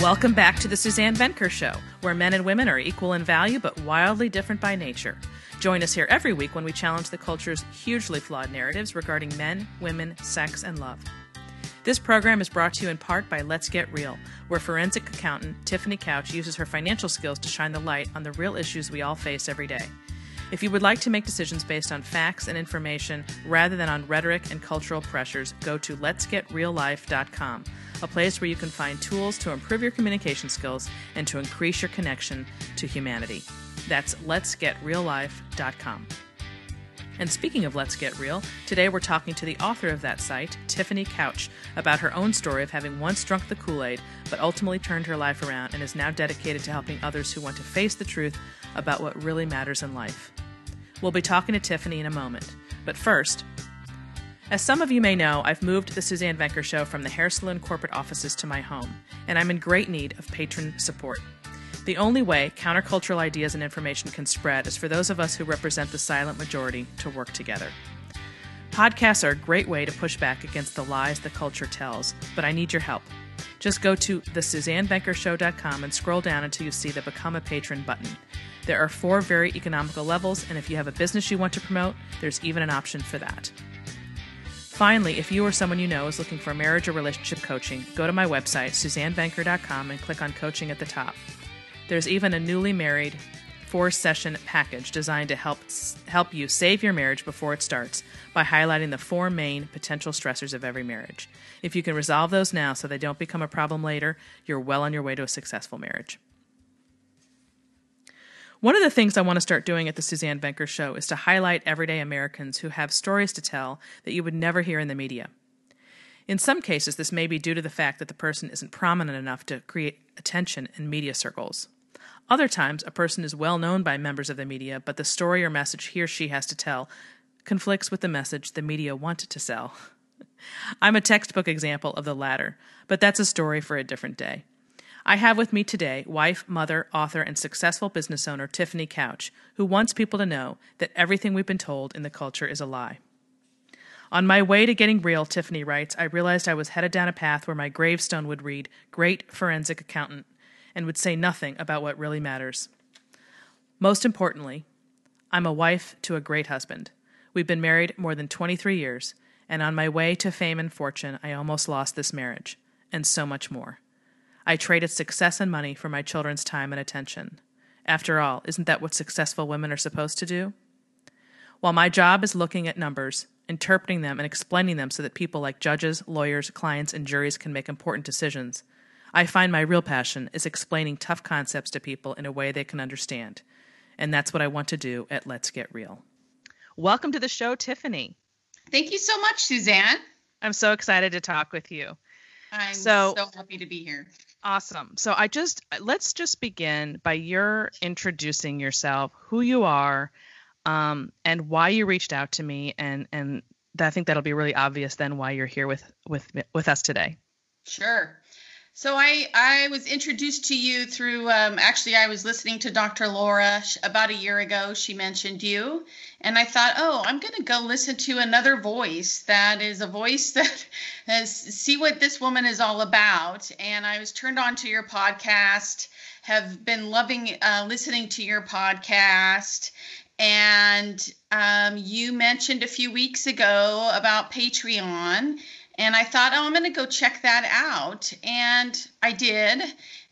Welcome back to the Suzanne Venker Show, where men and women are equal in value but wildly different by nature. Join us here every week when we challenge the culture's hugely flawed narratives regarding men, women, sex, and love. This program is brought to you in part by Let's Get Real, where forensic accountant Tiffany Couch uses her financial skills to shine the light on the real issues we all face every day. If you would like to make decisions based on facts and information rather than on rhetoric and cultural pressures, go to letsgetreallife.com, a place where you can find tools to improve your communication skills and to increase your connection to humanity. That's letsgetreallife.com. And speaking of Let's Get Real, today we're talking to the author of that site, Tiffany Couch, about her own story of having once drunk the Kool Aid, but ultimately turned her life around and is now dedicated to helping others who want to face the truth about what really matters in life. We'll be talking to Tiffany in a moment. But first, as some of you may know, I've moved the Suzanne Venker Show from the Hair Salon corporate offices to my home, and I'm in great need of patron support. The only way countercultural ideas and information can spread is for those of us who represent the silent majority to work together. Podcasts are a great way to push back against the lies the culture tells, but I need your help. Just go to thesuzannevenkershow.com and scroll down until you see the Become a Patron button. There are four very economical levels, and if you have a business you want to promote, there's even an option for that. Finally, if you or someone you know is looking for marriage or relationship coaching, go to my website, suzannevenker.com, and click on Coaching at the top. There's even a newly married four session package designed to help help you save your marriage before it starts by highlighting the four main potential stressors of every marriage. If you can resolve those now so they don't become a problem later, you're well on your way to a successful marriage. One of the things I want to start doing at the Suzanne Venker Show is to highlight everyday Americans who have stories to tell that you would never hear in the media. In some cases, this may be due to the fact that the person isn't prominent enough to create attention in media circles. Other times, a person is well known by members of the media, but the story or message he or she has to tell conflicts with the message the media wanted to sell. I'm a textbook example of the latter, but that's a story for a different day. I have with me today wife, mother, author, and successful business owner Tiffany Couch, who wants people to know that everything we've been told in the culture is a lie. On my way to getting real, Tiffany writes, I realized I was headed down a path where my gravestone would read, Great Forensic Accountant, and would say nothing about what really matters. Most importantly, I'm a wife to a great husband. We've been married more than 23 years, and on my way to fame and fortune, I almost lost this marriage, and so much more. I traded success and money for my children's time and attention. After all, isn't that what successful women are supposed to do? While my job is looking at numbers, interpreting them, and explaining them so that people like judges, lawyers, clients, and juries can make important decisions, I find my real passion is explaining tough concepts to people in a way they can understand. And that's what I want to do at Let's Get Real. Welcome to the show, Tiffany. Thank you so much, Suzanne. I'm so excited to talk with you. I'm so, so happy to be here. Awesome. So I just let's just begin by your introducing yourself, who you are, um, and why you reached out to me, and and I think that'll be really obvious then why you're here with with with us today. Sure. So I I was introduced to you through um, actually I was listening to Dr. Laura about a year ago. She mentioned you, and I thought, oh, I'm going to go listen to another voice that is a voice that has see what this woman is all about. And I was turned on to your podcast. Have been loving uh, listening to your podcast, and um, you mentioned a few weeks ago about Patreon and I thought, oh, I'm going to go check that out. And I did.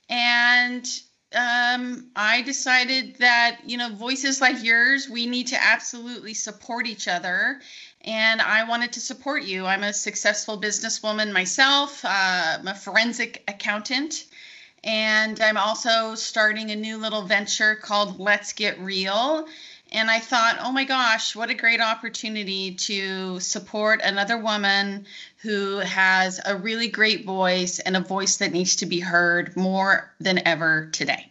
And um, I decided that, you know, voices like yours, we need to absolutely support each other. And I wanted to support you. I'm a successful businesswoman myself, uh, I'm a forensic accountant. And I'm also starting a new little venture called Let's Get Real and I thought, oh my gosh, what a great opportunity to support another woman who has a really great voice and a voice that needs to be heard more than ever today.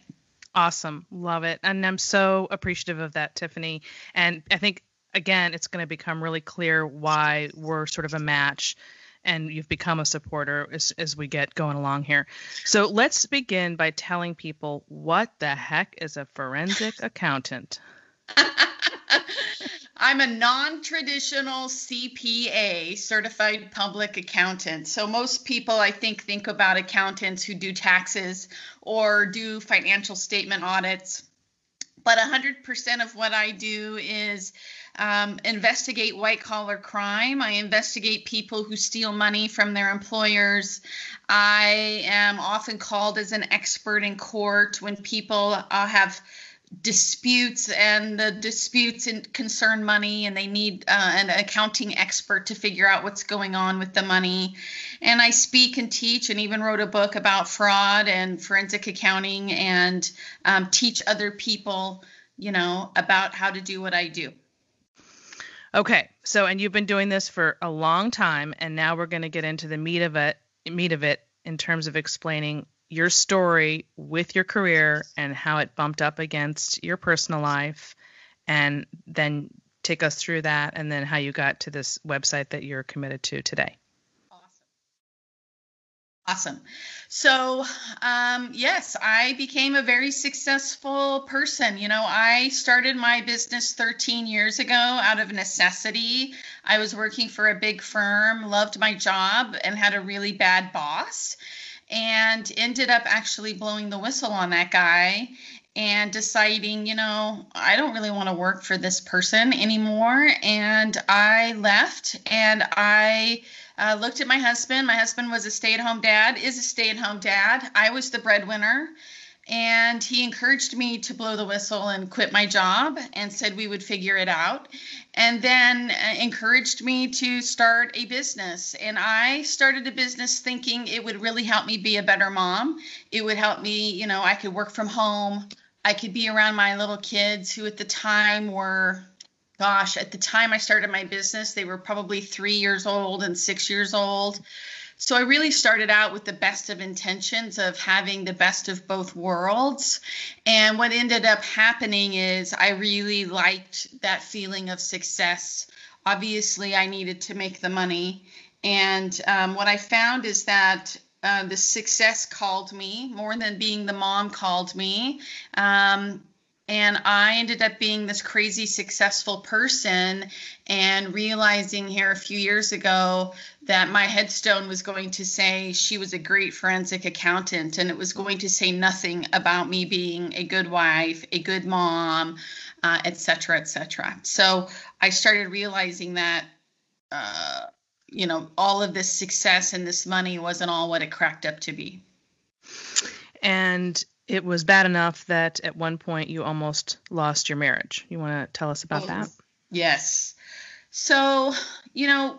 Awesome. Love it. And I'm so appreciative of that, Tiffany. And I think, again, it's going to become really clear why we're sort of a match and you've become a supporter as, as we get going along here. So let's begin by telling people what the heck is a forensic accountant? I'm a non-traditional CPA, certified public accountant. So most people I think think about accountants who do taxes or do financial statement audits. But 100% of what I do is um, investigate white collar crime. I investigate people who steal money from their employers. I am often called as an expert in court when people uh, have disputes and the disputes concern money and they need uh, an accounting expert to figure out what's going on with the money. And i speak and teach and even wrote a book about fraud and forensic accounting and um, teach other people you know about how to do what i do. Okay so and you've been doing this for a long time and now we're going to get into the meat of it meat of it in terms of explaining your story with your career and how it bumped up against your personal life and then take us through that and then how you got to this website that you're committed to today. Awesome. Awesome. So, um, yes, I became a very successful person. You know, I started my business 13 years ago out of necessity. I was working for a big firm, loved my job, and had a really bad boss and ended up actually blowing the whistle on that guy and deciding, you know, I don't really want to work for this person anymore. And I left and I uh, looked at my husband. My husband was a stay at home dad, is a stay at home dad. I was the breadwinner and he encouraged me to blow the whistle and quit my job and said we would figure it out. And then uh, encouraged me to start a business. And i started a business thinking it would really help me be a better mom. It would help me you know i could work from home. I could be around my little kids who at the time were gosh at the time i started my business they were probably three years old and six years old so I really started out with the best of intentions of having the best of both worlds. And what ended up happening is I really liked that feeling of success. Obviously, I needed to make the money. And um, what I found is that uh, the success called me more than being the mom called me. Um, and I ended up being this crazy successful person and realizing here a few years ago that my headstone was going to say she was a great forensic accountant and it was going to say nothing about me being a good wife, a good mom, uh, et cetera, et cetera. So I started realizing that, uh, you know, all of this success and this money wasn't all what it cracked up to be. And it was bad enough that at one point you almost lost your marriage. You want to tell us about that? Yes. So, you know,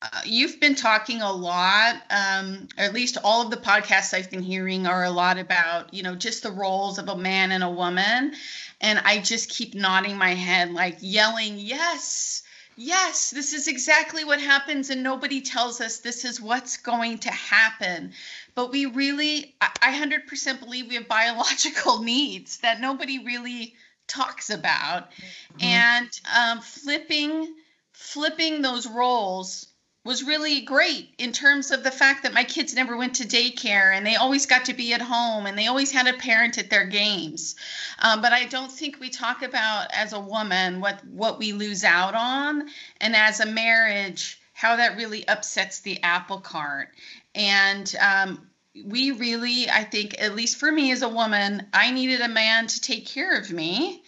uh, you've been talking a lot, um, or at least all of the podcasts I've been hearing are a lot about, you know, just the roles of a man and a woman. And I just keep nodding my head, like yelling, yes, yes, this is exactly what happens. And nobody tells us this is what's going to happen but we really i 100% believe we have biological needs that nobody really talks about mm-hmm. and um, flipping flipping those roles was really great in terms of the fact that my kids never went to daycare and they always got to be at home and they always had a parent at their games. Um, but I don't think we talk about as a woman what what we lose out on, and as a marriage how that really upsets the apple cart. And um, we really, I think, at least for me as a woman, I needed a man to take care of me.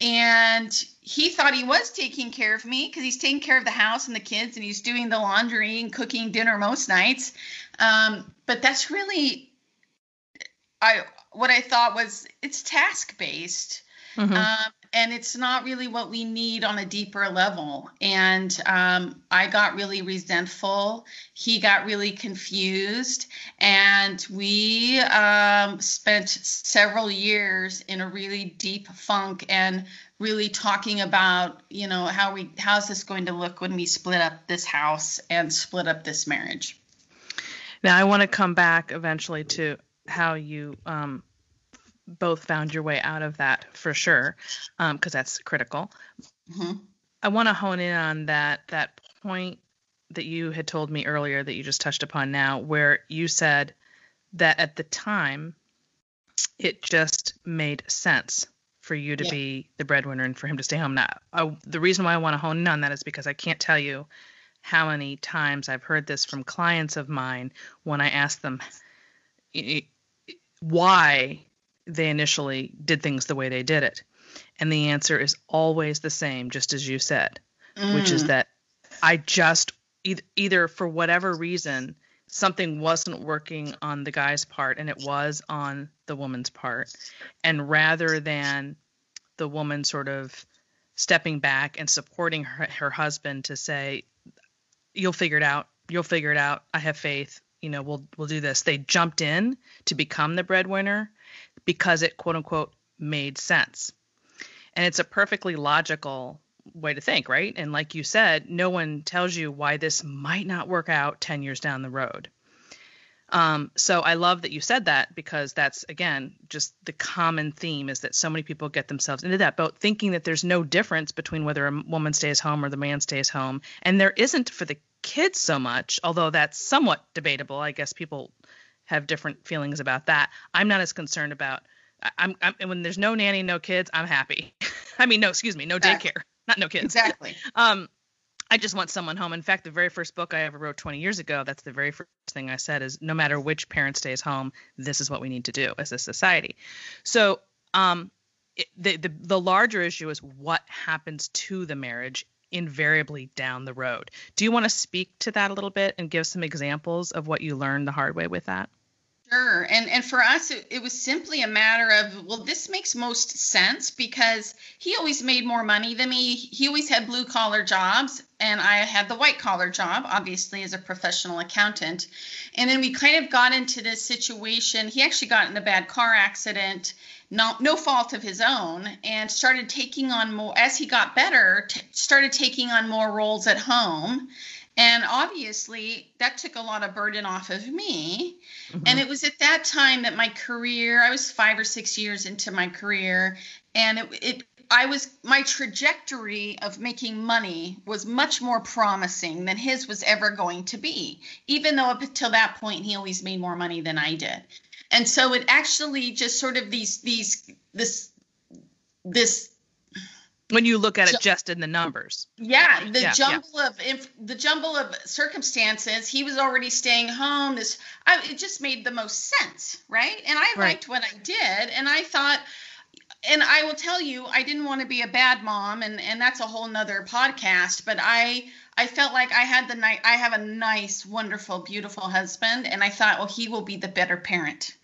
And he thought he was taking care of me because he's taking care of the house and the kids and he's doing the laundry and cooking dinner most nights. Um, but that's really, I what I thought was it's task based. Mm-hmm. Um, and it's not really what we need on a deeper level. And um, I got really resentful. He got really confused. And we um, spent several years in a really deep funk and really talking about, you know, how we how's this going to look when we split up this house and split up this marriage. Now I want to come back eventually to how you um, both found your way out of that for sure, because um, that's critical. Mm-hmm. I want to hone in on that that point that you had told me earlier that you just touched upon now, where you said that at the time it just made sense for you to yeah. be the breadwinner and for him to stay home. Now, I, the reason why I want to hone in on that is because I can't tell you how many times I've heard this from clients of mine when I ask them why they initially did things the way they did it. And the answer is always the same, just as you said, mm. which is mm. that I just either for whatever reason something wasn't working on the guy's part and it was on the woman's part. And rather than the woman sort of stepping back and supporting her, her husband to say, You'll figure it out. You'll figure it out. I have faith. You know, we'll we'll do this. They jumped in to become the breadwinner because it quote unquote made sense. And it's a perfectly logical way to think, right? And like you said, no one tells you why this might not work out 10 years down the road. Um, so I love that you said that because that's again just the common theme is that so many people get themselves into that boat thinking that there's no difference between whether a woman stays home or the man stays home, and there isn't for the kids so much, although that's somewhat debatable. I guess people have different feelings about that. I'm not as concerned about. I'm, I'm when there's no nanny, no kids, I'm happy. I mean, no, excuse me, no daycare not no kids. Exactly. um, I just want someone home. In fact, the very first book I ever wrote 20 years ago, that's the very first thing I said is no matter which parent stays home, this is what we need to do as a society. So, um, it, the, the the larger issue is what happens to the marriage invariably down the road. Do you want to speak to that a little bit and give some examples of what you learned the hard way with that? Sure. And and for us it, it, was simply a matter of well this makes most sense because he always made more money than me. He always had blue collar jobs and I had the white collar job obviously as a professional accountant. And then we kind of got into this situation. He actually got in a bad car accident, no no fault of his own and started taking on more as he got better, t- started taking on more roles at home and obviously, that took a lot of burden off of me. Mm-hmm. And it was at that time that my career, I was five or six years into my career, and it, it I was my trajectory of making money was much more promising than his was ever going to be, even though up until that point he always made more money than I did. And so it actually just sort of these these this this when you look at it just in the numbers yeah the yeah, jumble yeah. of the jumble of circumstances he was already staying home this I, it just made the most sense right and i right. liked what i did and i thought and i will tell you i didn't want to be a bad mom and and that's a whole nother podcast but i i felt like i had the night i have a nice wonderful beautiful husband and i thought well he will be the better parent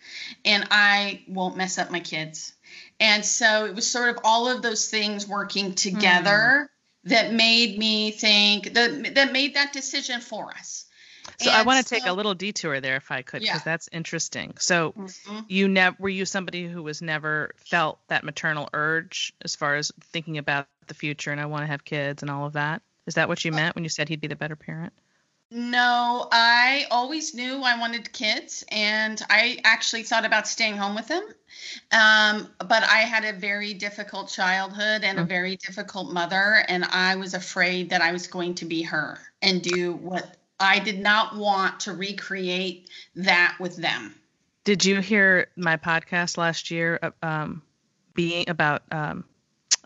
and i won't mess up my kids and so it was sort of all of those things working together mm. that made me think that that made that decision for us. So and I want to so, take a little detour there if I could because yeah. that's interesting. So mm-hmm. you never were you somebody who was never felt that maternal urge as far as thinking about the future and I want to have kids and all of that? Is that what you meant when you said he'd be the better parent? No, I always knew I wanted kids, and I actually thought about staying home with them. Um, but I had a very difficult childhood and a mm. very difficult mother, and I was afraid that I was going to be her and do what I did not want to recreate that with them. Did you hear my podcast last year? Uh, um, being about um,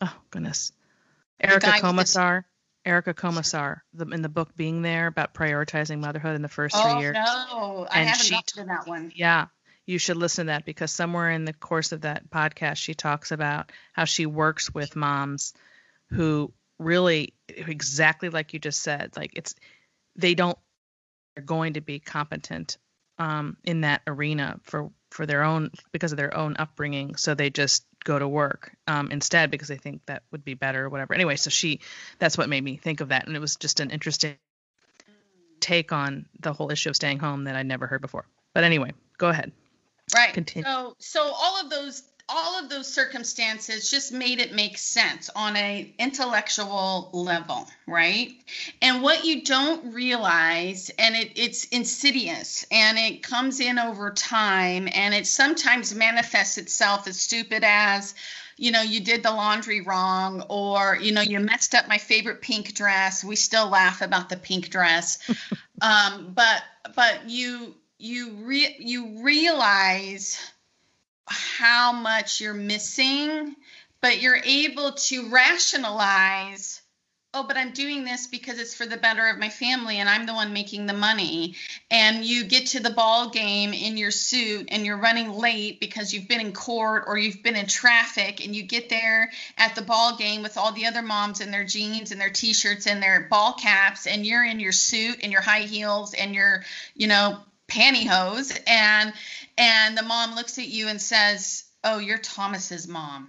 oh goodness, Erica Komisar. Erica Komisar the, in the book Being There about prioritizing motherhood in the first oh, three years. no, I and haven't she, to that one. Yeah, you should listen to that because somewhere in the course of that podcast, she talks about how she works with moms who really, exactly like you just said, like it's, they don't, they're going to be competent um, in that arena for for their own because of their own upbringing. So they just go to work um, instead because they think that would be better or whatever. Anyway so she that's what made me think of that. And it was just an interesting take on the whole issue of staying home that i'd never heard before. But anyway go ahead. Right. Continue. so so all of those all of those circumstances just made it make sense on an intellectual level right? And what you don't realize and it, it's insidious and it comes in over time and it sometimes manifests itself as stupid as you know you did the laundry wrong or you know you messed up my favorite pink dress. We still laugh about the pink dress. Um, but but you you re- you realize how much you're missing but you're able to rationalize oh, but I'm doing this because it's for the better of my family and I'm the one making the money. And you get to the ball game in your suit and you're running late because you've been in court or you've been in traffic and you get there at the ball game with all the other moms in their jeans and their t-shirts and their ball caps and you're in your suit and your high heels and your, you know, pantyhose and and the mom looks at you and says, "Oh, you're Thomas's mom."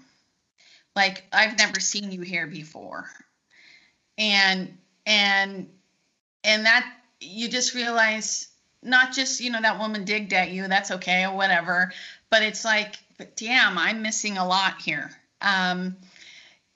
Like, I've never seen you here before and and and that you just realize not just you know that woman digged at you that's okay or whatever but it's like but damn i'm missing a lot here um,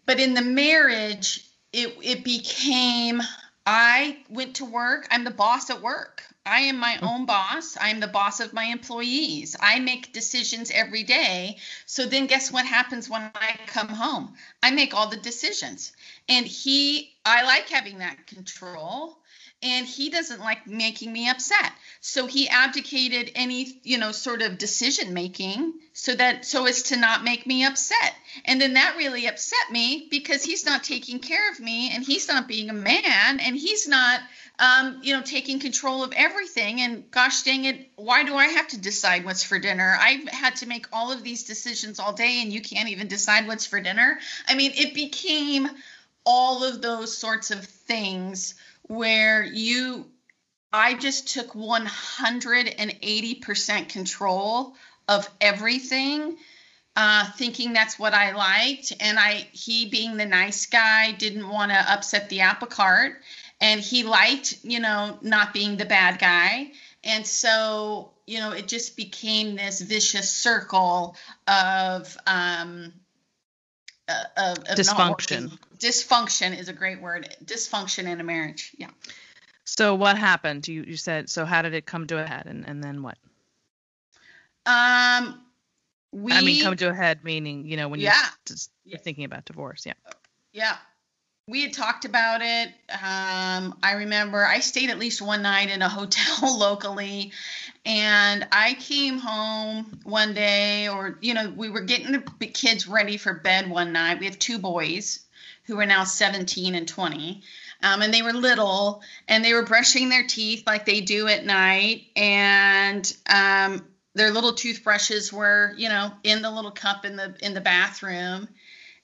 but in the marriage it it became i went to work i'm the boss at work I am my hmm. own boss. I'm the boss of my employees. I make decisions every day. So then guess what happens when I come home? I make all the decisions. And he I like having that control and he doesn't like making me upset. So he abdicated any, you know, sort of decision making so that so as to not make me upset. And then that really upset me because he's not taking care of me and he's not being a man and he's not um, you know, taking control of everything. And gosh dang it, why do I have to decide what's for dinner? I've had to make all of these decisions all day, and you can't even decide what's for dinner. I mean, it became all of those sorts of things where you, I just took 180% control of everything. Uh, thinking that's what I liked, and I he being the nice guy didn't want to upset the apple cart, and he liked you know not being the bad guy. And so you know it just became this vicious circle of um uh, of, of dysfunction dysfunction is a great word dysfunction in a marriage yeah so what happened you you said so how did it come to a head and, and then what um we i mean come to a head meaning you know when yeah. you're, you're thinking about divorce yeah yeah we had talked about it. Um, I remember I stayed at least one night in a hotel locally, and I came home one day, or you know, we were getting the kids ready for bed one night. We have two boys who are now 17 and 20. Um, and they were little and they were brushing their teeth like they do at night and um, their little toothbrushes were you know in the little cup in the in the bathroom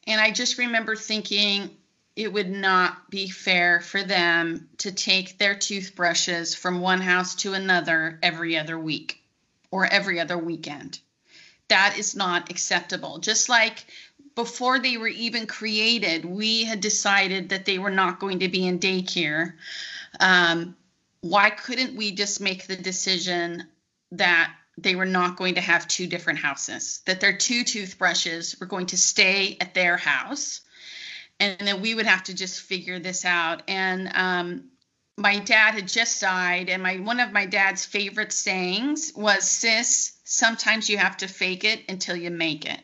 and i just remember thinking it would not be fair for them to take their toothbrushes from one house to another every other week or every other weekend. That is not acceptable. Just like before they were even created, we had decided that they were not going to be in daycare. Um, why couldn't we just make the decision that they were not going to have two different houses, that their two toothbrushes were going to stay at their house? and then we would have to just figure this out. And um, my dad had just died, and my one of my dad's favorite sayings was, "Sis, sometimes you have to fake it until you make it."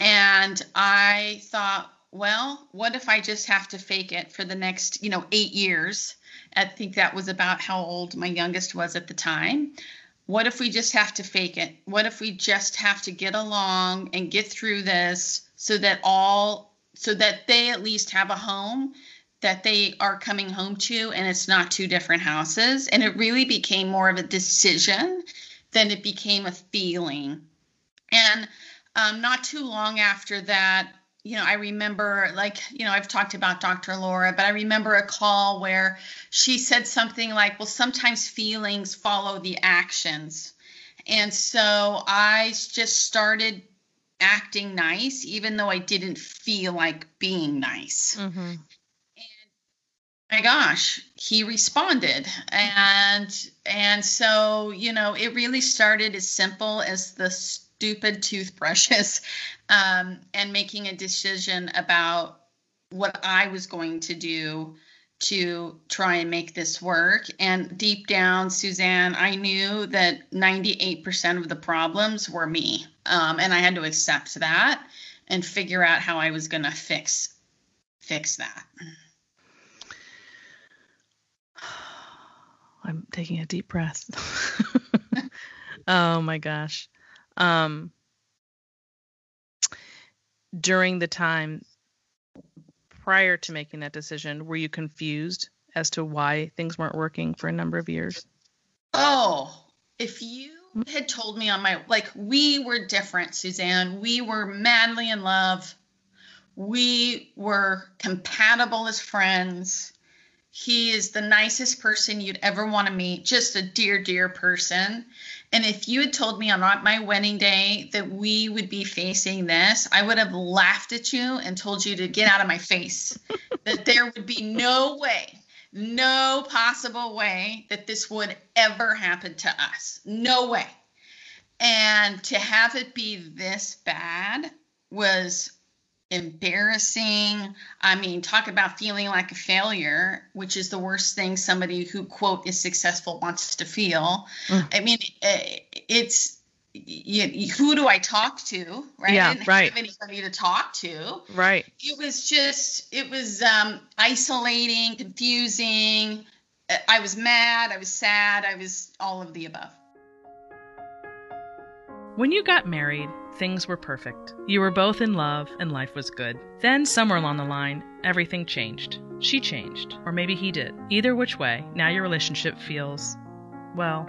And I thought, well, what if I just have to fake it for the next, you know, eight years? I think that was about how old my youngest was at the time. What if we just have to fake it? What if we just have to get along and get through this so that all so that they at least have a home that they are coming home to and it's not two different houses and it really became more of a decision than it became a feeling and um, not too long after that you know i remember like you know i've talked about dr laura but i remember a call where she said something like well sometimes feelings follow the actions and so i just started acting nice, even though I didn't feel like being nice. Mm-hmm. And my gosh, he responded, and and so you know, it really started as simple as the stupid toothbrushes, um, and making a decision about what I was going to do to try and make this work. And deep down, Suzanne, I knew that 98% of the problems were me. Um, and I had to accept that and figure out how I was going to fix fix that. I'm taking a deep breath. oh my gosh. Um, during the time prior to making that decision, were you confused as to why things weren't working for a number of years? Oh, if you had told me on my like we were different, Suzanne. We were madly in love. We were compatible as friends. He is the nicest person you'd ever want to meet, just a dear, dear person. And if you had told me on my wedding day that we would be facing this, I would have laughed at you and told you to get out of my face. that there would be no way, no possible way that this would ever happen to us. No way. And to have it be this bad was embarrassing. I mean, talk about feeling like a failure, which is the worst thing somebody who quote is successful wants to feel. Mm. I mean, eh, it's you, who do I talk to? Right? Yeah, I didn't right. have anybody to talk to. Right. It was just, it was um, isolating, confusing. I was mad. I was sad. I was all of the above. When you got married, things were perfect. You were both in love and life was good. Then, somewhere along the line, everything changed. She changed, or maybe he did. Either which way, now your relationship feels, well,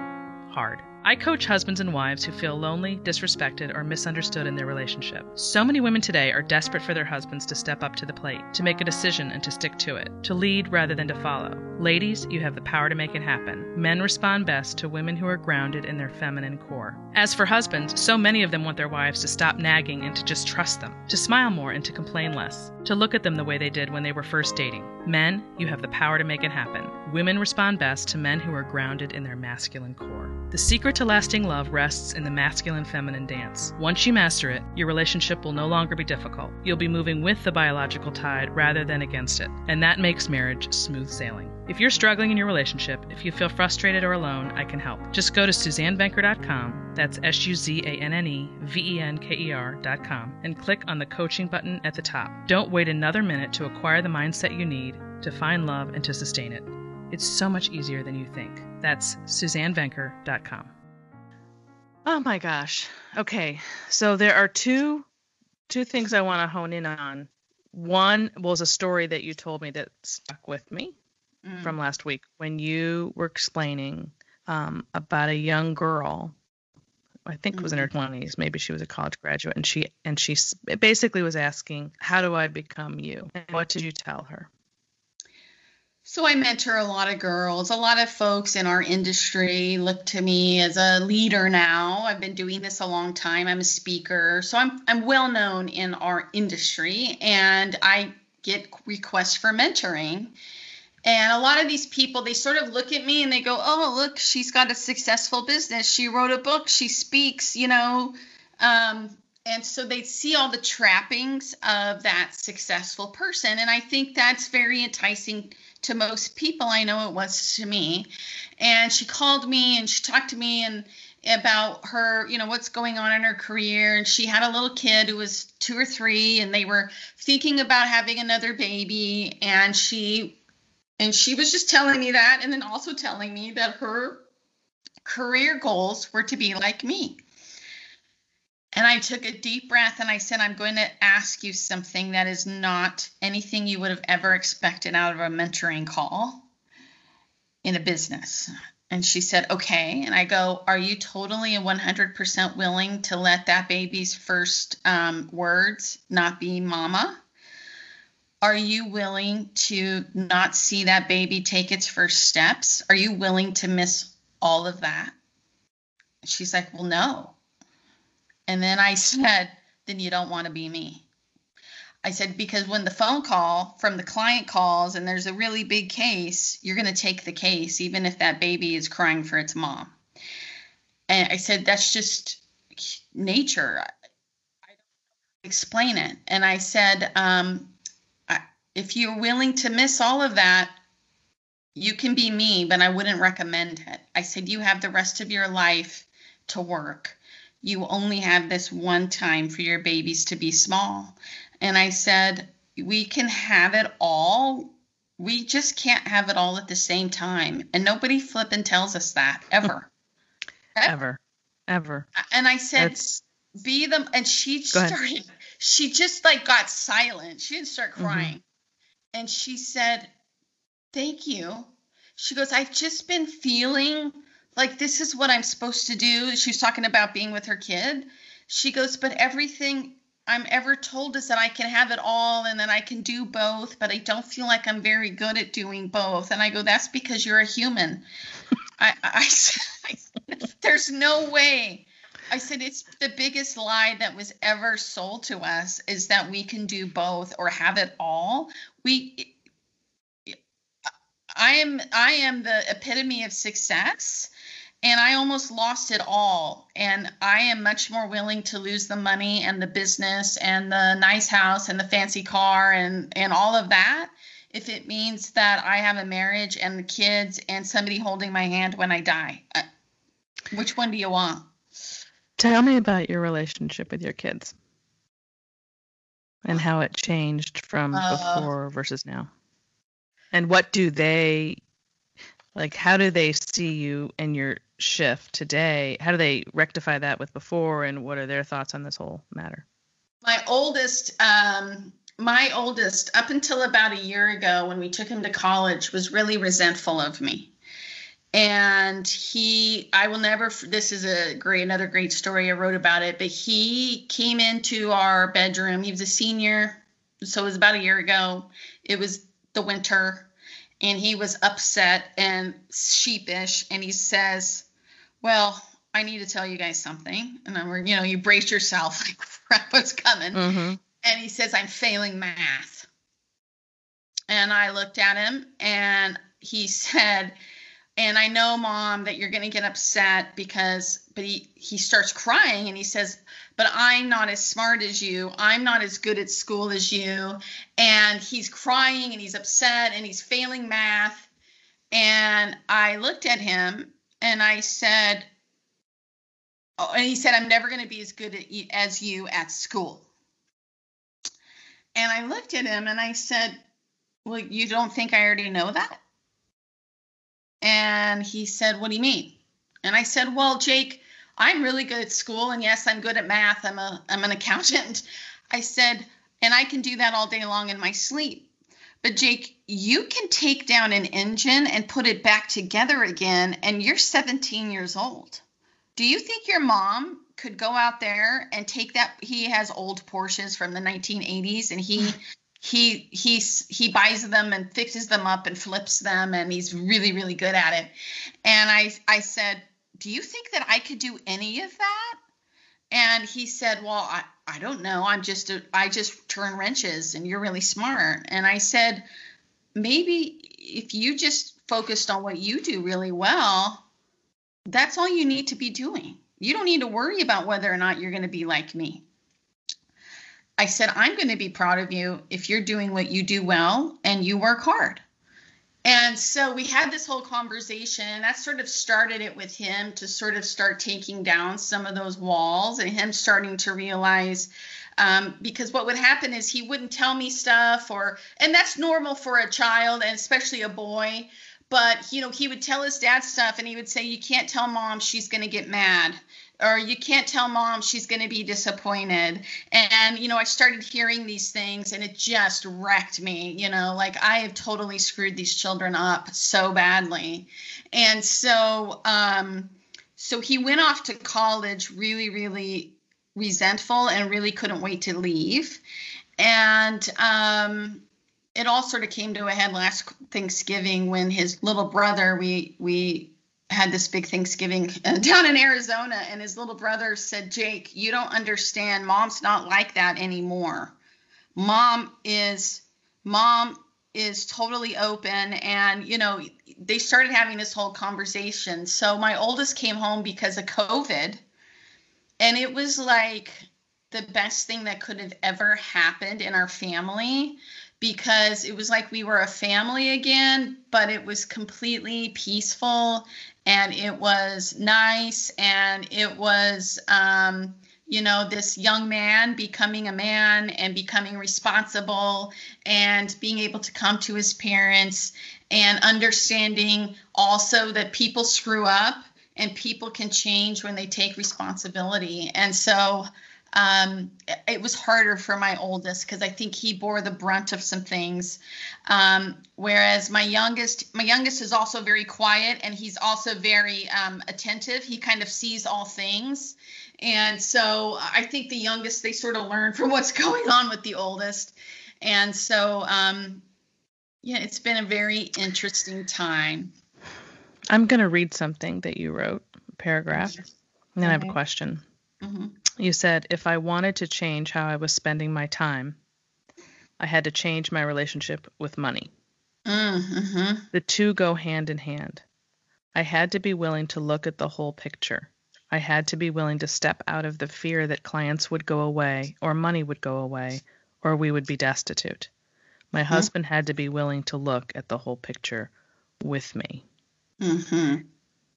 hard. I coach husbands and wives who feel lonely, disrespected, or misunderstood in their relationship. So many women today are desperate for their husbands to step up to the plate, to make a decision and to stick to it, to lead rather than to follow. Ladies, you have the power to make it happen. Men respond best to women who are grounded in their feminine core. As for husbands, so many of them want their wives to stop nagging and to just trust them, to smile more and to complain less, to look at them the way they did when they were first dating. Men, you have the power to make it happen. Women respond best to men who are grounded in their masculine core. The secret to lasting love rests in the masculine feminine dance. Once you master it, your relationship will no longer be difficult. You'll be moving with the biological tide rather than against it, and that makes marriage smooth sailing. If you're struggling in your relationship, if you feel frustrated or alone, I can help. Just go to SuzanneVenker.com, that's S U Z A N N E V E N K E R.com, and click on the coaching button at the top. Don't wait another minute to acquire the mindset you need to find love and to sustain it. It's so much easier than you think. That's SuzanneVenker.com. Oh my gosh. Okay. So there are two two things I want to hone in on. One was a story that you told me that stuck with me mm. from last week when you were explaining um, about a young girl. I think mm-hmm. was in her 20s. Mm-hmm. Maybe she was a college graduate, and she and she basically was asking, "How do I become you?" And what did you tell her? So I mentor a lot of girls. A lot of folks in our industry look to me as a leader now. I've been doing this a long time. I'm a speaker. So I'm I'm well known in our industry and I get requests for mentoring. And a lot of these people, they sort of look at me and they go, "Oh, look, she's got a successful business. She wrote a book. She speaks, you know." Um, and so they see all the trappings of that successful person, and I think that's very enticing to most people. I know it was to me. And she called me and she talked to me and about her, you know, what's going on in her career. And she had a little kid who was two or three, and they were thinking about having another baby. And she and she was just telling me that, and then also telling me that her career goals were to be like me. And I took a deep breath and I said, I'm going to ask you something that is not anything you would have ever expected out of a mentoring call in a business. And she said, okay. And I go, are you totally and 100% willing to let that baby's first um, words not be mama? Are you willing to not see that baby take its first steps? Are you willing to miss all of that? She's like, well, no. And then I said, then you don't want to be me. I said, because when the phone call from the client calls and there's a really big case, you're going to take the case, even if that baby is crying for its mom. And I said, that's just nature. I don't explain it. And I said, um, if you're willing to miss all of that, you can be me, but I wouldn't recommend it. I said, you have the rest of your life to work you only have this one time for your babies to be small. And I said, we can have it all. We just can't have it all at the same time. And nobody flipping tells us that ever. ever. Ever. And I said, That's... be them. And she started, she just like got silent. She didn't start Mm-hmm. crying. And she said, Thank you. She goes, I've just been feeling like this is what I'm supposed to do. She was talking about being with her kid. She goes, But everything I'm ever told is that I can have it all and that I can do both, but I don't feel like I'm very good at doing both. And I go, That's because you're a human. I, I, I, there's no way. I said it's the biggest lie that was ever sold to us is that we can do both or have it all. We I am I am the epitome of success and I almost lost it all and I am much more willing to lose the money and the business and the nice house and the fancy car and and all of that if it means that I have a marriage and the kids and somebody holding my hand when I die. Uh, which one do you want? Tell me about your relationship with your kids and how it changed from Uh, before versus now. And what do they like how do they see you and your shift today? How do they rectify that with before and what are their thoughts on this whole matter? My oldest, um, my oldest, up until about a year ago when we took him to college, was really resentful of me. And he, I will never, this is a great, another great story. I wrote about it, but he came into our bedroom. He was a senior. So it was about a year ago. It was the winter. And he was upset and sheepish. And he says, Well, I need to tell you guys something. And I'm, you know, you brace yourself, like, crap, what's coming? Mm-hmm. and he says i'm failing math and i looked at him and he said and i know mom that you're going to get upset because but he he starts crying and he says but i'm not as smart as you. I'm not as good at school as you. And he's crying and he's upset and he's failing math. And i looked at him and i said oh, and he said i'm never going to be as good at, as you at school. And I looked at him and I said, Well, you don't think I already know that? And he said, What do you mean? And I said, Well, Jake, I'm really good at school and yes, I'm good at math. I'm a I'm an accountant. I said, and I can do that all day long in my sleep. But Jake, you can take down an engine and put it back together again and you're 17 years old. Do you think your mom could go out there and take that he has old Porsches from the 1980s and he he he's he buys them and fixes them up and flips them and he's really really good at it. And I I said, "Do you think that I could do any of that?" And he said, "Well, I I don't know. I'm just a, I just turn wrenches and you're really smart." And I said, "Maybe if you just focused on what you do really well, that's all you need to be doing. You don't need to worry about whether or not you're going to be like me. I said, I'm going to be proud of you if you're doing what you do well and you work hard. And so we had this whole conversation, and that sort of started it with him to sort of start taking down some of those walls and him starting to realize um, because what would happen is he wouldn't tell me stuff or and that's normal for a child and especially a boy but you know he would tell his dad stuff and he would say you can't tell mom she's going to get mad or you can't tell mom she's going to be disappointed. And you know i started hearing these things and it just wrecked me you know like i have totally screwed these children up so badly. And so um so he went off to college really really resentful and really couldn't wait to leave. And um it all sort of came to a head last Thanksgiving when his little brother we we had this big Thanksgiving uh, down in Arizona and his little brother said, "Jake, you don't understand. Mom's not like that anymore. Mom is mom is totally open and you know they started having this whole conversation. So my oldest came home because of COVID and it was like the best thing that could have ever happened in our family because it was like we were a family again, but it was completely peaceful and it was nice and it was um, you know this young man becoming a man and becoming responsible and being able to come to his parents and understanding also that people screw up and people can change when they take responsibility. And so um, it was harder for my oldest because I think he bore the brunt of some things. Um, whereas my youngest, my youngest is also very quiet and he's also very um, attentive. He kind of sees all things. And so I think the youngest, they sort of learn from what's going on with the oldest. And so, um, yeah, it's been a very interesting time. I'm going to read something that you wrote, a paragraph, and then I have a question. Mm-hmm. You said, if I wanted to change how I was spending my time, I had to change my relationship with money. Mm-hmm. The two go hand in hand. I had to be willing to look at the whole picture. I had to be willing to step out of the fear that clients would go away or money would go away or we would be destitute. My mm-hmm. husband had to be willing to look at the whole picture with me. Mm-hmm.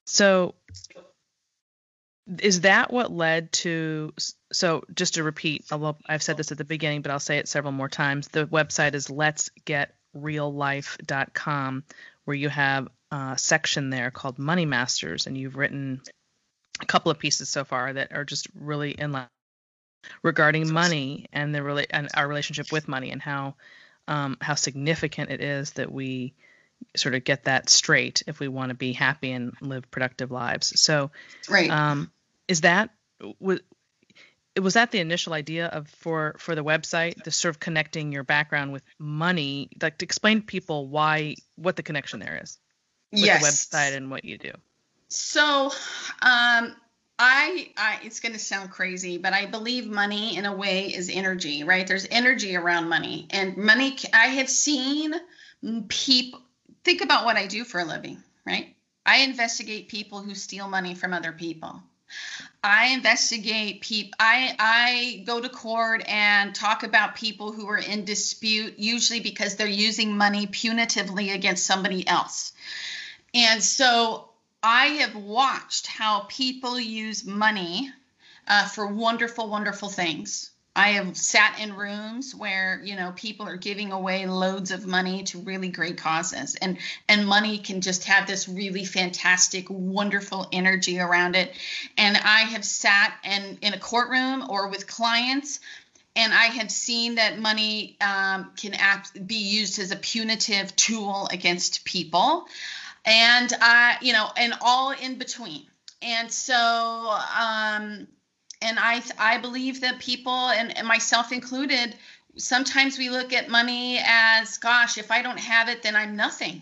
So, is that what led to? So, just to repeat, although I've said this at the beginning, but I'll say it several more times. The website is letsgetreallife.com, where you have a section there called Money Masters, and you've written a couple of pieces so far that are just really in line regarding money and the rela- and our relationship with money and how um, how significant it is that we sort of get that straight if we want to be happy and live productive lives. So, right, um, is that was was that the initial idea of for for the website, the sort of connecting your background with money, like to explain to people why what the connection there is with yes. the website and what you do. So, um, I, I, it's going to sound crazy, but I believe money in a way is energy, right? There's energy around money, and money. I have seen people think about what I do for a living, right? I investigate people who steal money from other people. I investigate people. I I go to court and talk about people who are in dispute, usually because they're using money punitively against somebody else. And so I have watched how people use money uh, for wonderful, wonderful things. I have sat in rooms where you know people are giving away loads of money to really great causes, and and money can just have this really fantastic, wonderful energy around it. And I have sat in in a courtroom or with clients and I have seen that money um, can be used as a punitive tool against people and I, you know, and all in between. And so, um, and I, I believe that people, and, and myself included, sometimes we look at money as, gosh, if I don't have it, then I'm nothing.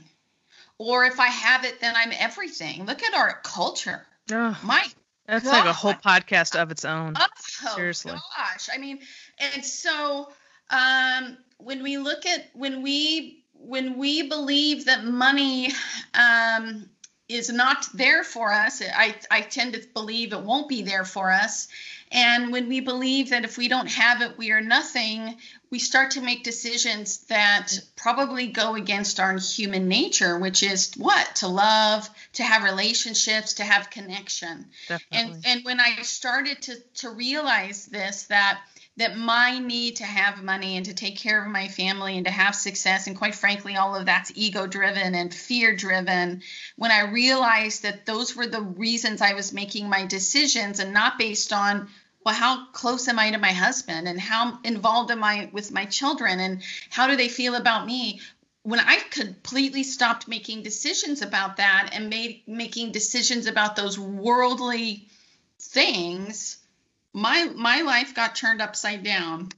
Or if I have it, then I'm everything. Look at our culture. Oh, My that's God. like a whole podcast of its own. Oh, Seriously. Gosh. I mean, and so um, when we look at when we when we believe that money um, is not there for us, I, I tend to believe it won't be there for us. And when we believe that if we don't have it, we are nothing, we start to make decisions that probably go against our human nature, which is what? To love, to have relationships, to have connection. Definitely. And and when I started to to realize this, that that my need to have money and to take care of my family and to have success and quite frankly all of that's ego driven and fear driven when i realized that those were the reasons i was making my decisions and not based on well how close am i to my husband and how involved am i with my children and how do they feel about me? When i completely stopped making decisions about that and made making decisions about those worldly things my my life got turned upside down.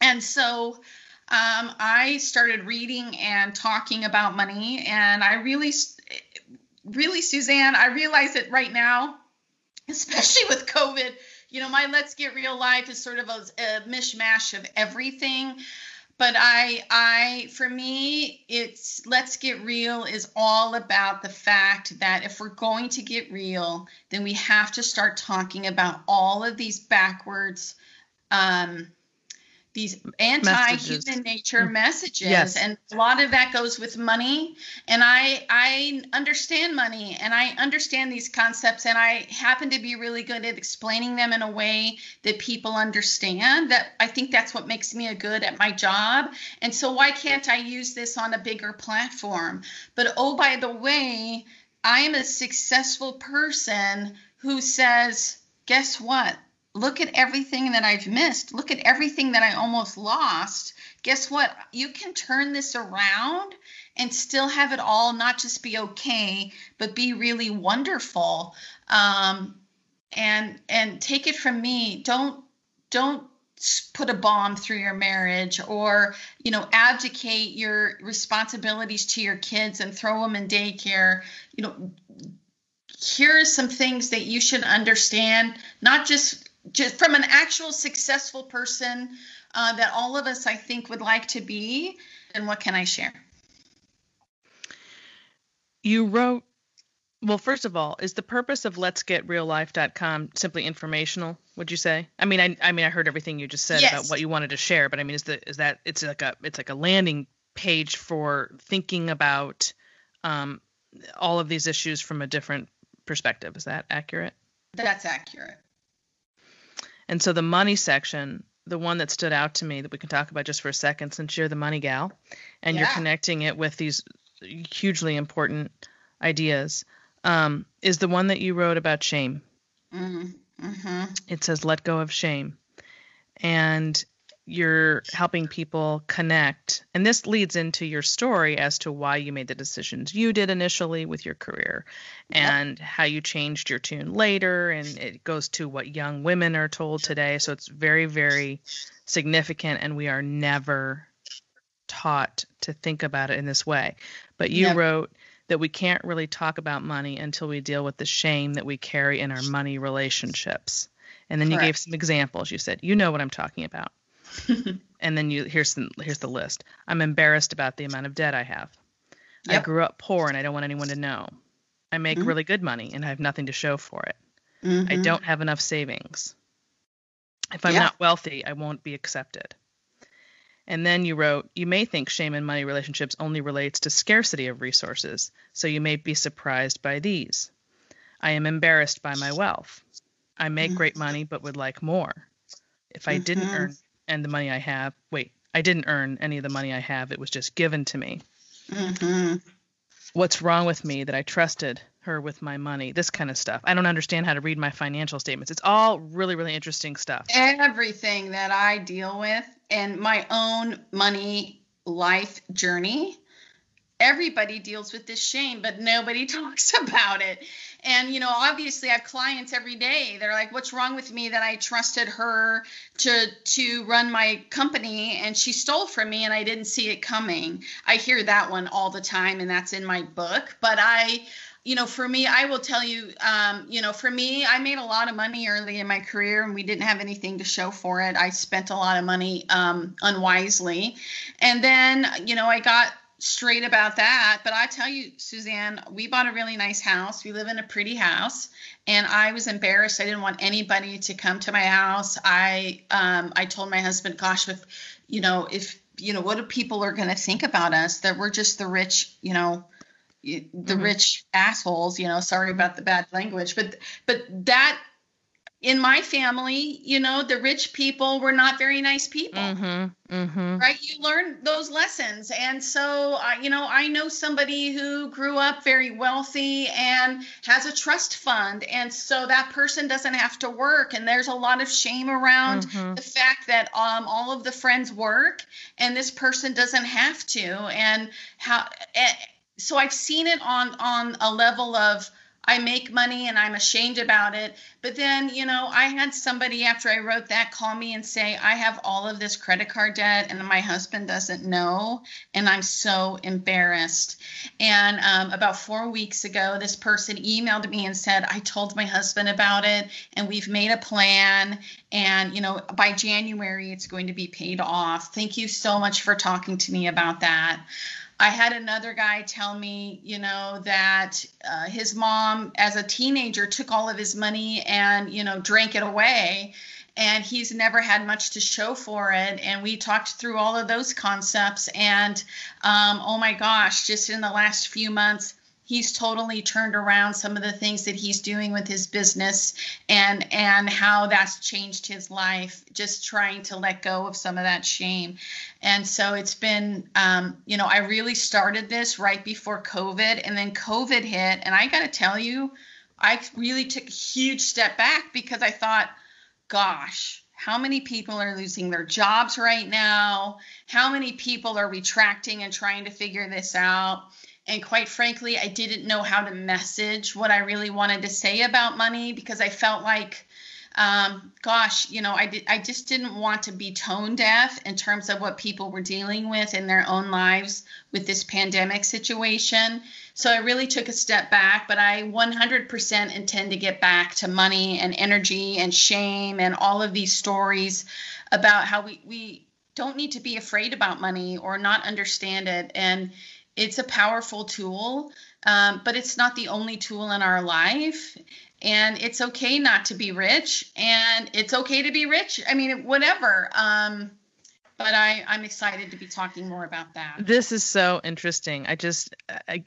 And so um, i started reading and talking about money and i really really suzanne i realize it right now especially with covid. You know my let's get real life is sort of a, a mishmash of everything but i i for me it's let's get real is all about the fact that if we're going to get real then we have to start talking about all of these backwards um, these anti-human nature mm. messages. Yes. and a lot of that goes with money. And i i understand money and i understand these concepts and i happen to be really good at explaining them in a way that people understand that i think that's what makes me a good at my job. And so why can't i use this on a bigger platform? But oh by the way i am a successful person who says guess what look at everything that I've missed. Look at everything that I almost lost. Guess what? You can turn this around and still have it all not just be okay, but be really wonderful. Um, and and take it from me. Don't don't put a bomb through your marriage or you know abdicate your responsibilities to your kids and throw them in daycare you know here are some things that you should understand not just just from an actual successful person uh, that all of us i think would like to be and what can i share you wrote well, first of all, is the purpose of Let's Get Real Life.com simply informational? Would you say? I mean, I, I mean, I heard everything you just said yes. about what you wanted to share, but I mean, is the is that it's like a it's like a landing page for thinking about um, all of these issues from a different perspective? Is that accurate? That's accurate. And so the money section, the one that stood out to me that we can talk about just for a second, since you're the money gal, and yeah. you're connecting it with these hugely important ideas um, is the one that you wrote about shame. Mm-hmm. Mm-hmm. It says, let go of shame. And you're helping people connect. And this leads into your story as to why you made the decisions you did initially with your career and yep. how you changed your tune later. And it goes to what young women are told today. So it's very, very significant. And we are never taught to think about it in this way. But you yep. wrote, that we can't really talk about money until we deal with the shame that we carry in our money relationships. And then Correct. you gave some examples. You said, "You know what I'm talking about." and then you here's the, here's the list. I'm embarrassed about the amount of debt I have. Yep. I grew up poor and I don't want anyone to know. I make mm-hmm. really good money and I have nothing to show for it. Mm-hmm. I don't have enough savings. If I'm yeah. not wealthy, I won't be accepted. And then you wrote, you may think shame in money relationships only relates to scarcity of resources, so you may be surprised by these. I am embarrassed by my wealth. I make mm-hmm. great money but would like more. If I mm-hmm. didn't earn and the money I have, wait, I didn't earn any of the money I have, it was just given to me. Mm-hmm. What's wrong with me that I trusted her with my money? This kind of stuff. I don't understand how to read my financial statements. It's all really, really interesting stuff. Everything that I deal with and my own money life journey everybody deals with this shame but nobody talks about it and you know obviously i have clients every day they're like what's wrong with me that i trusted her to to run my company and she stole from me and i didn't see it coming i hear that one all the time and that's in my book but i you know, for me, I will tell you, um, you know, for me, I made a lot of money early in my career and we didn't have anything to show for it. I spent a lot of money um, unwisely. And then, you know, I got straight about that. But I tell you, Suzanne, we bought a really nice house. We live in a pretty house. And I was embarrassed. I didn't want anybody to come to my house. I, um, I told my husband, gosh, if, you know, if, you know, what do people are going to think about us that we're just the rich, you know, the mm-hmm. rich assholes you know sorry about the bad language but but that in my family you know the rich people were not very nice people mm-hmm. Mm-hmm. right you learn those lessons and so uh, you know i know somebody who grew up very wealthy and has a trust fund and so that person doesn't have to work and there's a lot of shame around mm-hmm. the fact that um, all of the friends work and this person doesn't have to and how so I've seen it on on a level of I make money and I'm ashamed about it. But then, you know, I had somebody after I wrote that call me and say, I have all of this credit card debt and my husband doesn't know. And I'm so embarrassed. And um, about four weeks ago, this person emailed me and said, I told my husband about it and we've made a plan. And, you know, by January, it's going to be paid off. Thank you so much for talking to me about that. I had another guy tell me, you know, that uh, his mom, as a teenager, took all of his money and, you know, drank it away. And he's never had much to show for it. And we talked through all of those concepts. And um, oh my gosh, just in the last few months, he's totally turned around some of the things that he's doing with his business and and how that's changed his life just trying to let go of some of that shame and so it's been um, you know i really started this right before covid and then covid hit and i got to tell you i really took a huge step back because i thought gosh, how many people are losing their jobs right now? How many people are retracting and trying to figure this out? And quite frankly, I didn't know how to message what I really wanted to say about money because I felt like um, gosh, you know, I did, I just didn't want to be tone deaf in terms of what people were dealing with in their own lives with this pandemic situation. So I really took a step back, but I 100% intend to get back to money and energy and shame and all of these stories about how we, we don't need to be afraid about money or not understand it. And it's a powerful tool, um, but it's not the only tool in our life. And it's okay not to be rich and it's okay to be rich i mean whatever um but i i'm excited to be talking more about that. This is so interesting. I just I,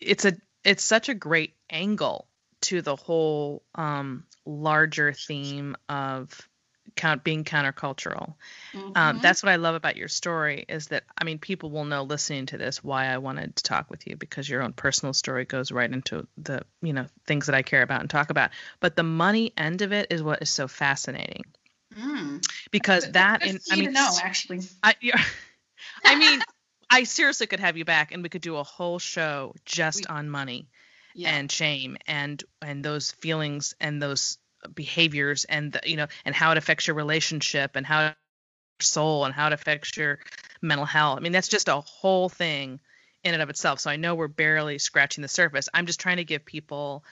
it's a it's such a great angle to the whole um larger theme of count being countercultural. Um, mm-hmm. Um, that's what I love about your story is that I mean people will know listening to this why I wanted to talk with you because your own personal story goes right into the you know things that I care about and talk about. But the money end of it is what is so fascinating. Mm. Because that in, I mean no actually I I mean I seriously could have you back and we could do a whole show just we, on money yeah. and shame and and those feelings and those behaviors and the, you know and how it affects your relationship and how your soul and how it affects your mental health. I mean, that's just a whole thing in and of itself. So I know we're barely scratching the surface. I'm just trying to give people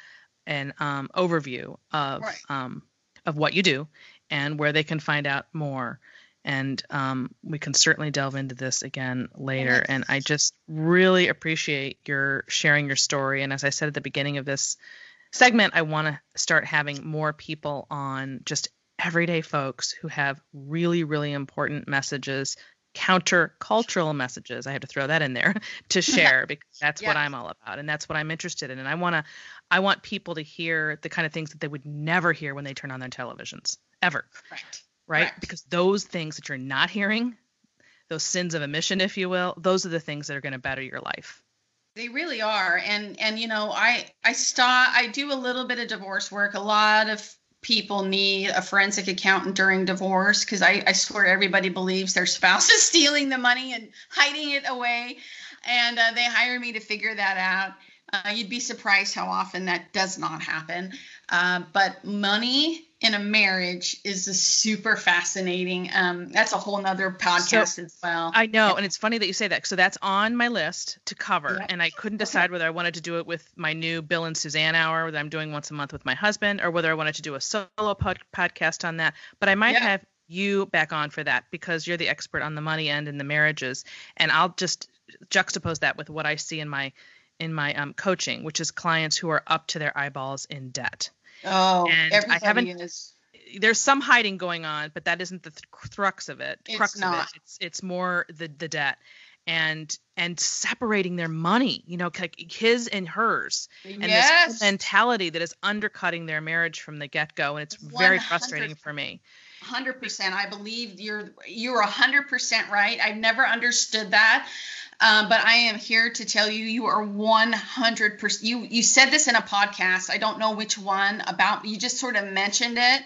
an um, overview of right. um, of what you do and where they can find out more. And um, we can certainly delve into this again later. And I just really appreciate your sharing your story. And as I said at the beginning of this segment, I want to start having more people on just everyday folks who have really, really important messages, counter-cultural messages. I have to throw that in there to share because that's what I'm all about and that's what I'm interested in. And I want to, I want people to hear the kind of things that they would never hear when they turn on their televisions ever. Right. Right. Because those things that you're not hearing, those sins of omission, if you will, those are the things that are going to better your life. They really are. And and you know, I I stop I do a little bit of divorce work. A lot of people need a forensic accountant during divorce because I, I swear everybody believes their spouse is stealing the money and hiding it away. And uh, they hire me to figure that out. Uh, you'd be surprised how often that does not happen. Uh, but money in a marriage is a super fascinating. Um, that's a whole nother podcast so, as well. I know, yeah. and it's funny that you say that. So that's on my list to cover, yeah. and I couldn't decide okay. whether I wanted to do it with my new Bill and Suzanne hour that I'm doing once a month with my husband, or whether I wanted to do a solo pod- podcast on that. But I might yeah. have you back on for that because you're the expert on the money end and the marriages, and I'll just juxtapose that with what I see in my in my um, coaching, which is clients who are up to their eyeballs in debt. Oh, and I haven't. Is. There's some hiding going on, but that isn't the th- crux of it. It's crux not. of it. It's it's more the the debt and and separating their money you know his and hers and yes. this mentality that is undercutting their marriage from the get-go and it's very frustrating for me 100% i believe you're you're 100% right i've never understood that um, but I am here to tell you, you are 100%. You you said this in a podcast. I don't know which one about. You just sort of mentioned it,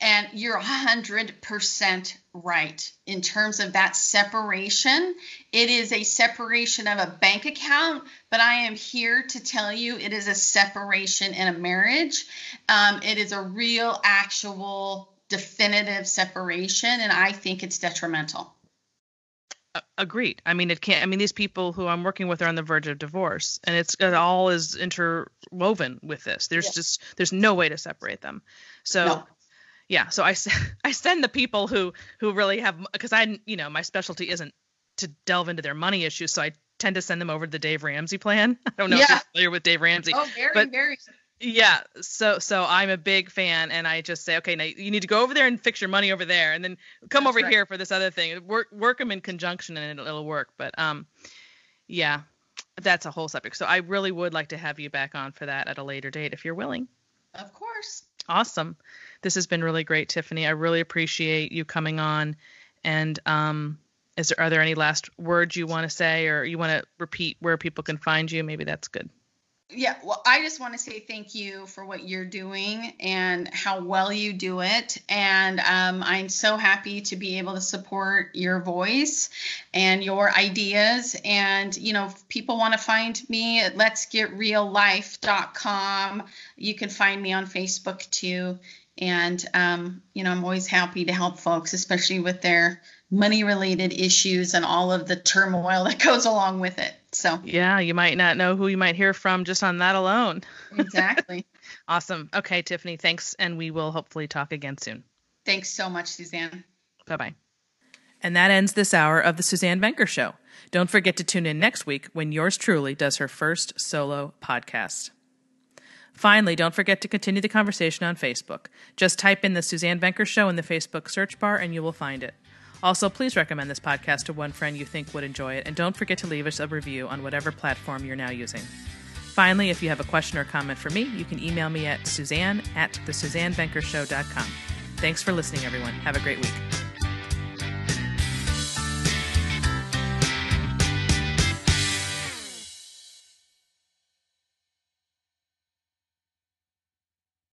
and you're 100% right in terms of that separation. It is a separation of a bank account, but I am here to tell you it is a separation in a marriage. Um, it is a real, actual, definitive separation, and I think it's detrimental. Agreed. I mean, it can't. I mean, these people who I'm working with are on the verge of divorce, and it's it all is interwoven with this. There's yeah. just there's no way to separate them. So, no. yeah. So I I send the people who who really have because I you know my specialty isn't to delve into their money issues, so I tend to send them over to the Dave Ramsey plan. I don't know yeah. if you're familiar with Dave Ramsey. Oh, very, but, very yeah so so i'm a big fan and i just say okay now you need to go over there and fix your money over there and then come That's over right. here for this other thing. Work work them in conjunction and it'll, it'll work but um yeah that's a whole subject. So i really would like to have you back on for that at a later date if you're willing. Of course. Awesome. This has been really great tiffany. I really appreciate you coming on and um is there are there any last words you want to say or you want to repeat where people can find you? Maybe that's good yeah, well, I just want to say thank you for what you're doing and how well you do it. And um, I'm so happy to be able to support your voice and your ideas. And, you know, people want to find me at let'sgetreallife.com. You can find me on Facebook too. And, um, you know, I'm always happy to help folks, especially with their money related issues and all of the turmoil that goes along with it. So, yeah, you might not know who you might hear from just on that alone. Exactly. awesome. Okay, Tiffany, thanks. And we will hopefully talk again soon. Thanks so much, Suzanne. Bye bye. And that ends this hour of the Suzanne Venker Show. Don't forget to tune in next week when yours truly does her first solo podcast. Finally, don't forget to continue the conversation on Facebook. Just type in the Suzanne Venker Show in the Facebook search bar and you will find it. Also, please recommend this podcast to one friend you think would enjoy it, and don't forget to leave us a review on whatever platform you're now using. Finally, if you have a question or comment for me, you can email me at suzanne at thesuzannevenkershow.com. Thanks for listening, everyone. Have a great week.